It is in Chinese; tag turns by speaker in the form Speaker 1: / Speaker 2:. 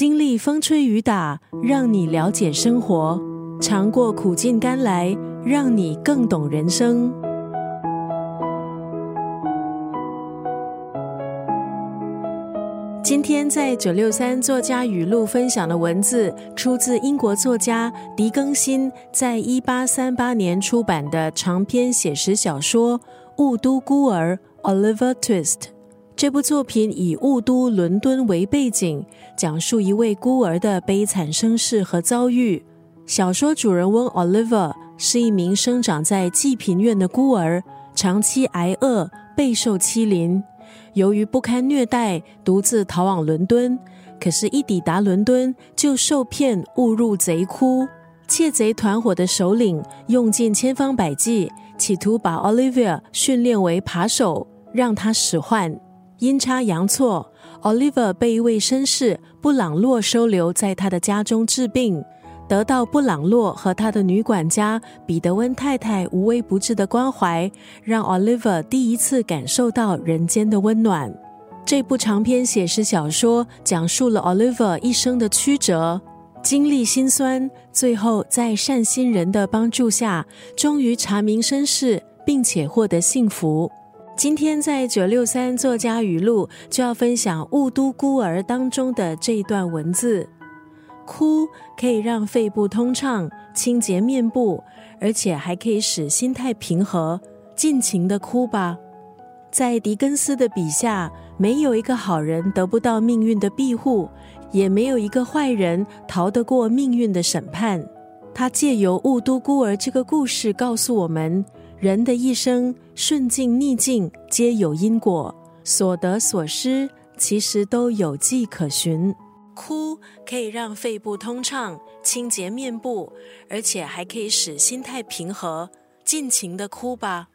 Speaker 1: 经历风吹雨打，让你了解生活；尝过苦尽甘来，让你更懂人生。今天在九六三作家语录分享的文字，出自英国作家狄更辛在一八三八年出版的长篇写实小说《雾都孤儿》（Oliver Twist）。这部作品以雾都伦敦为背景，讲述一位孤儿的悲惨身世和遭遇。小说主人翁 Oliver 是一名生长在济贫院的孤儿，长期挨饿，备受欺凌。由于不堪虐待，独自逃往伦敦。可是，一抵达伦敦，就受骗误入贼窟。窃贼团伙的首领用尽千方百计，企图把 Olivia 训练为扒手，让他使唤。阴差阳错，Oliver 被一位绅士布朗洛收留在他的家中治病。得到布朗洛和他的女管家彼得温太太无微不至的关怀，让 Oliver 第一次感受到人间的温暖。这部长篇写实小说讲述了 Oliver 一生的曲折，经历辛酸，最后在善心人的帮助下，终于查明身世，并且获得幸福。今天在九六三作家语录就要分享《雾都孤儿》当中的这一段文字。哭可以让肺部通畅、清洁面部，而且还可以使心态平和。尽情的哭吧。在狄更斯的笔下，没有一个好人得不到命运的庇护，也没有一个坏人逃得过命运的审判。他借由《雾都孤儿》这个故事告诉我们：人的一生顺境逆境皆有因果，所得所失其实都有迹可循。哭可以让肺部通畅、清洁面部，而且还可以使心态平和。尽情的哭吧。